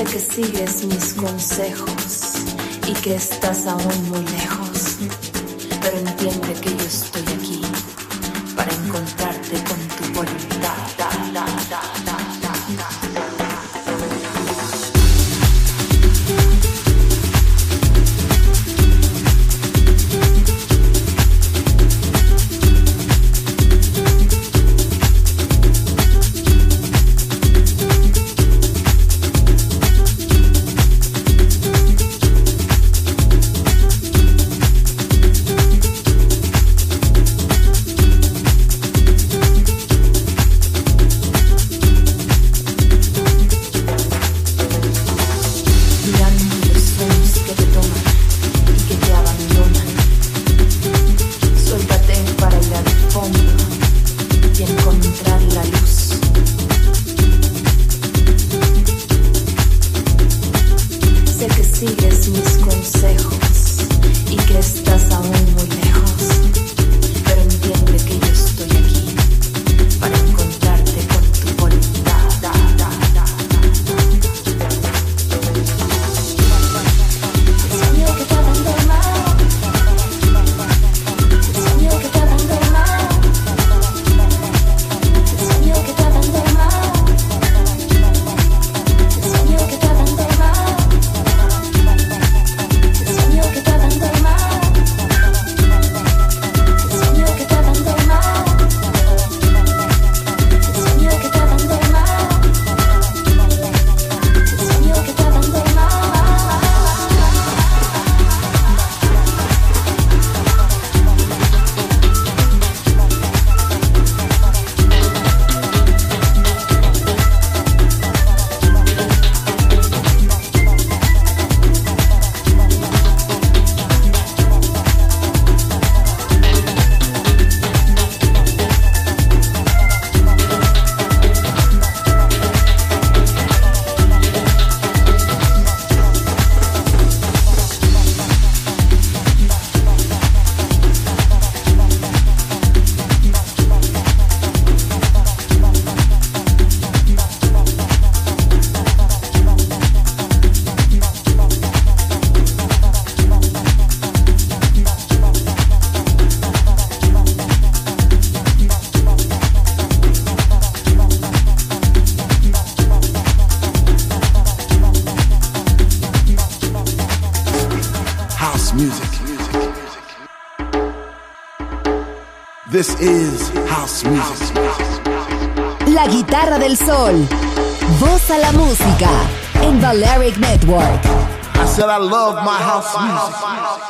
Que sigues mis consejos y que estás aún muy lejos. I said I love my house music.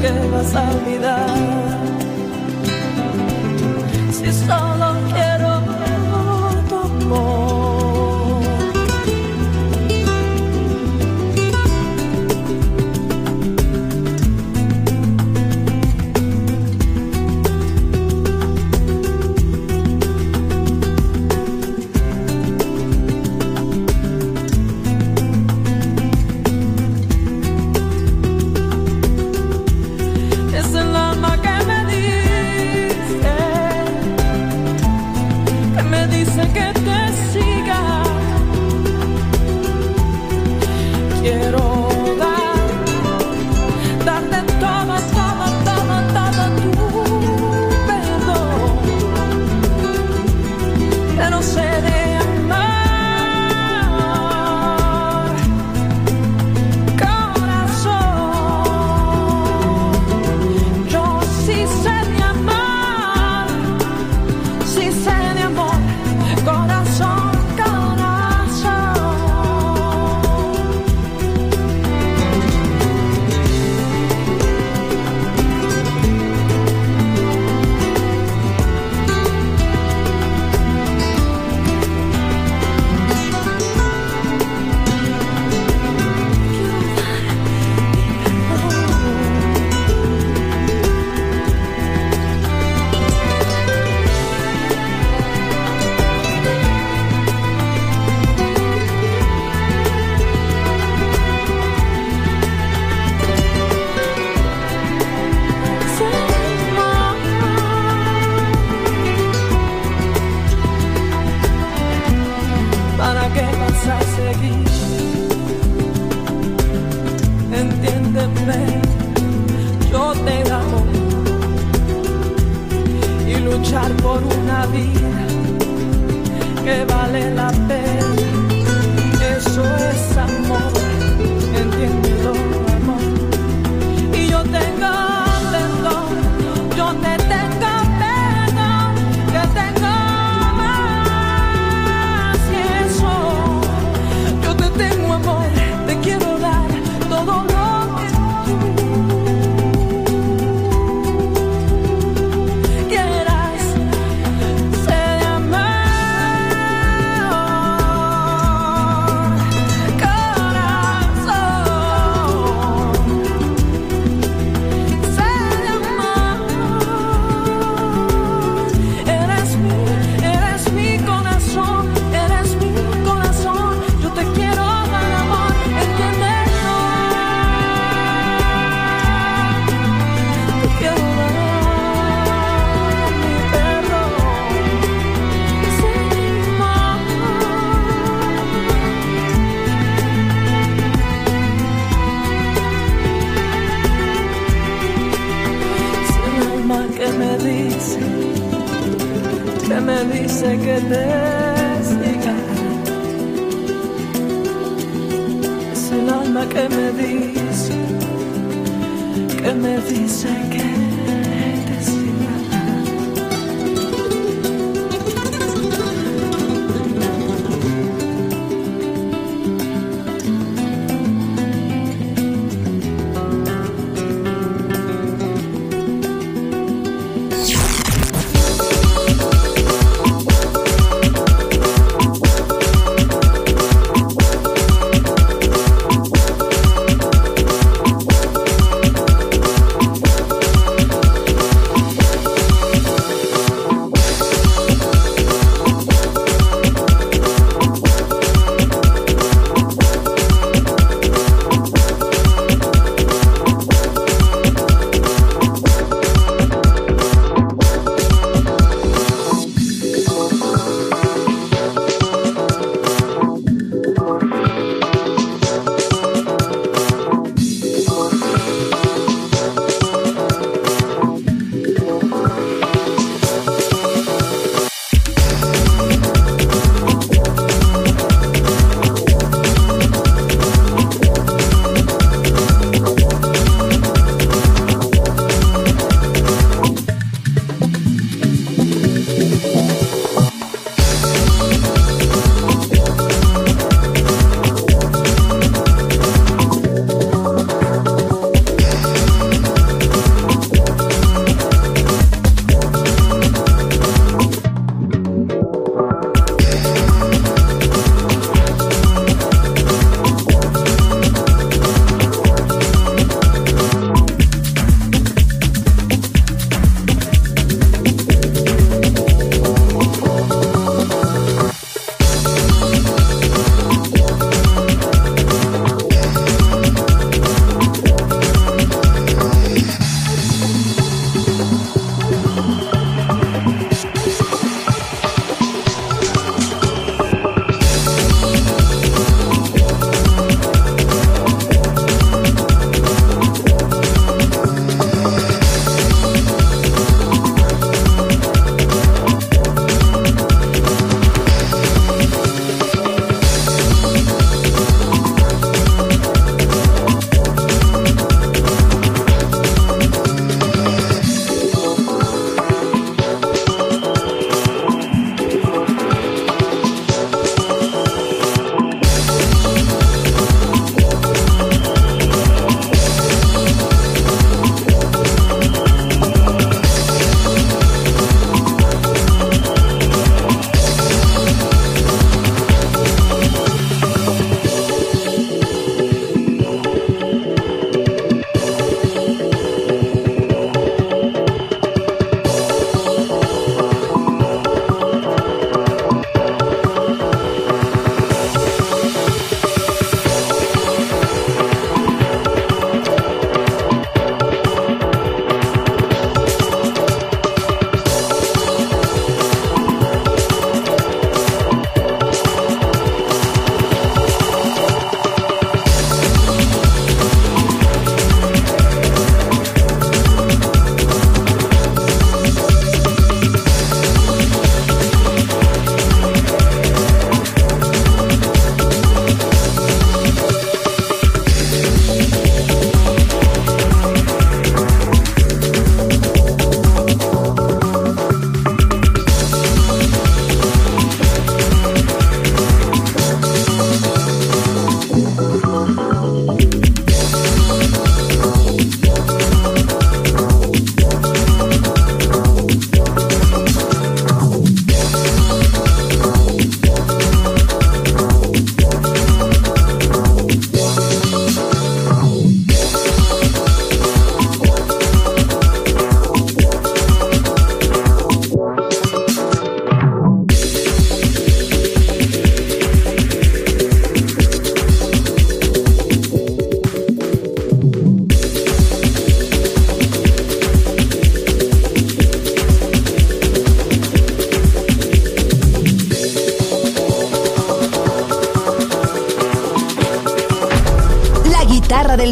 que vas a olvidar. Si solo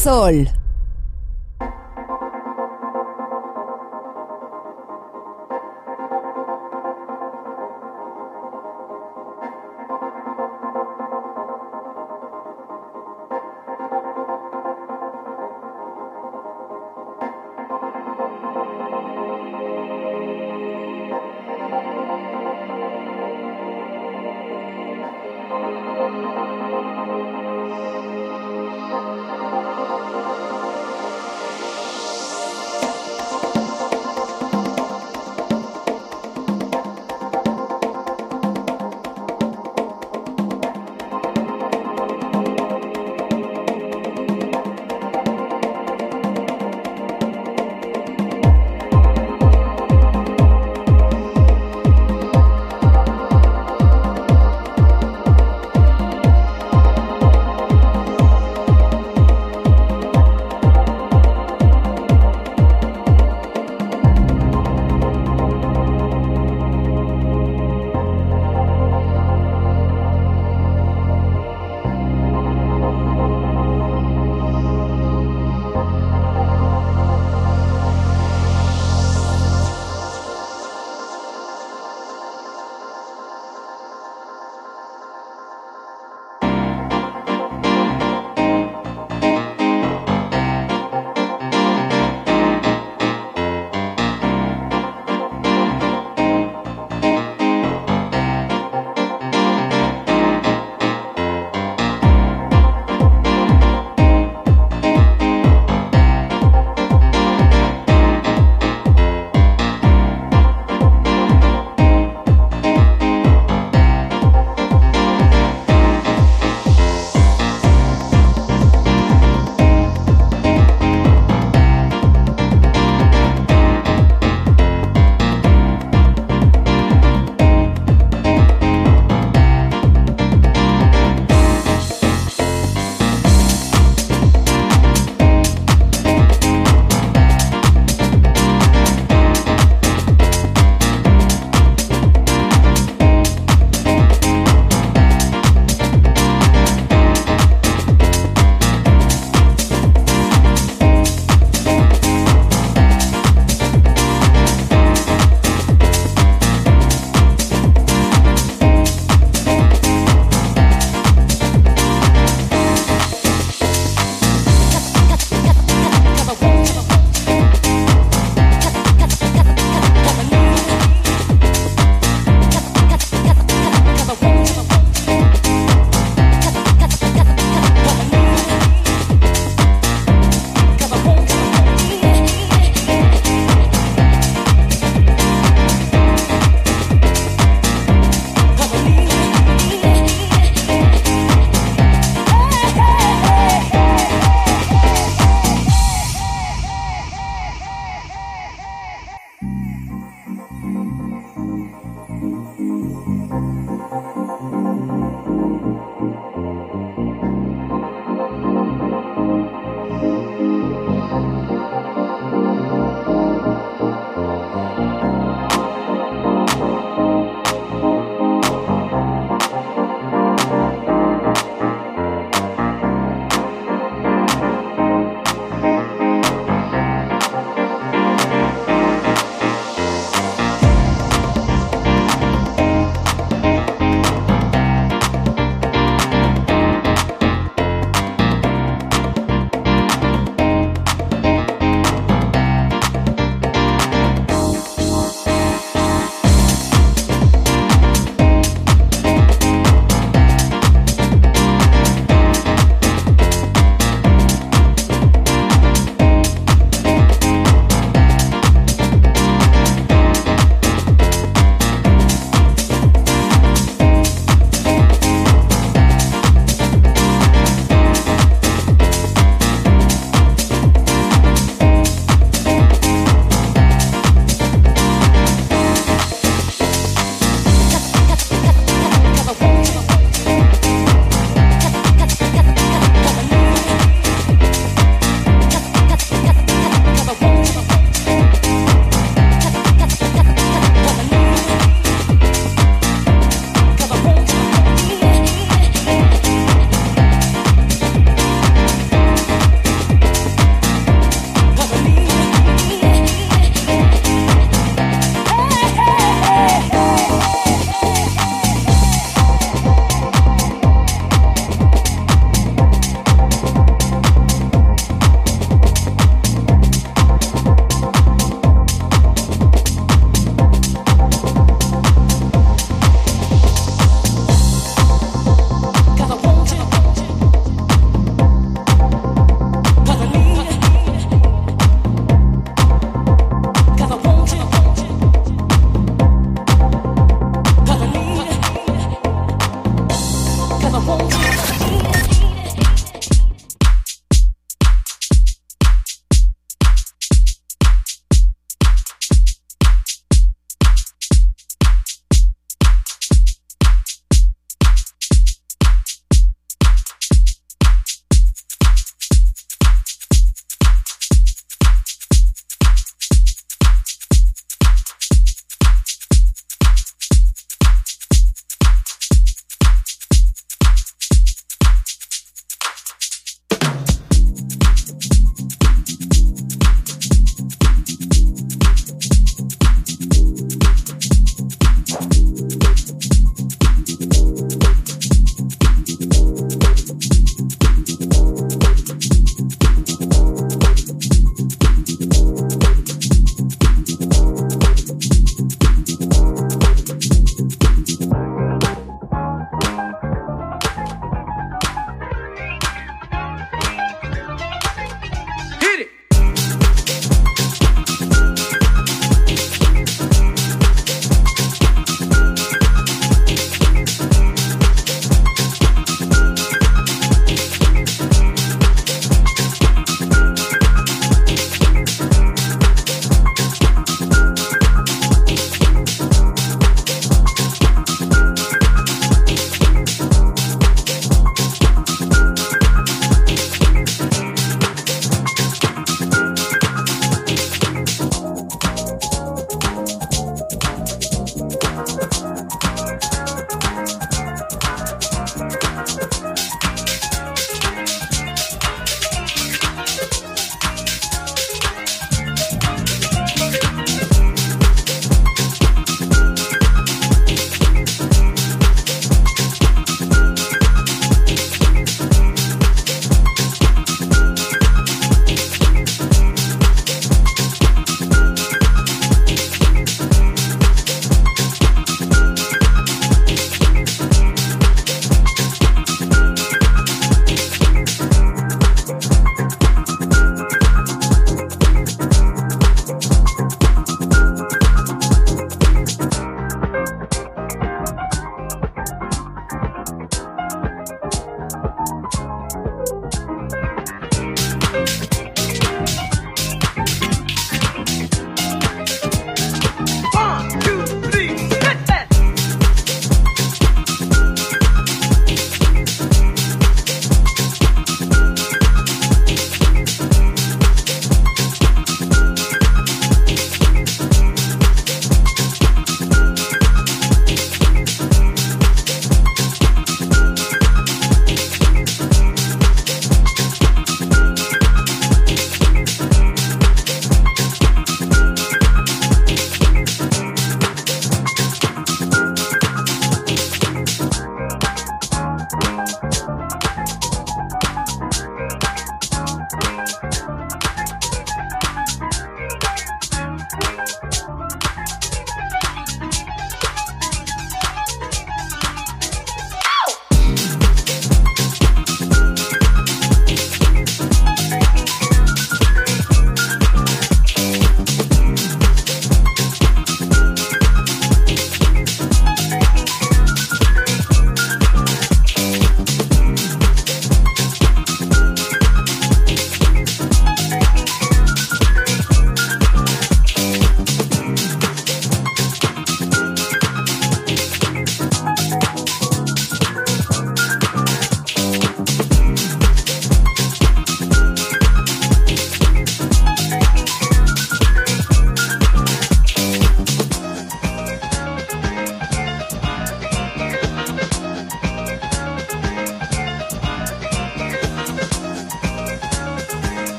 Sol.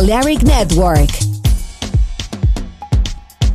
Balearic Network.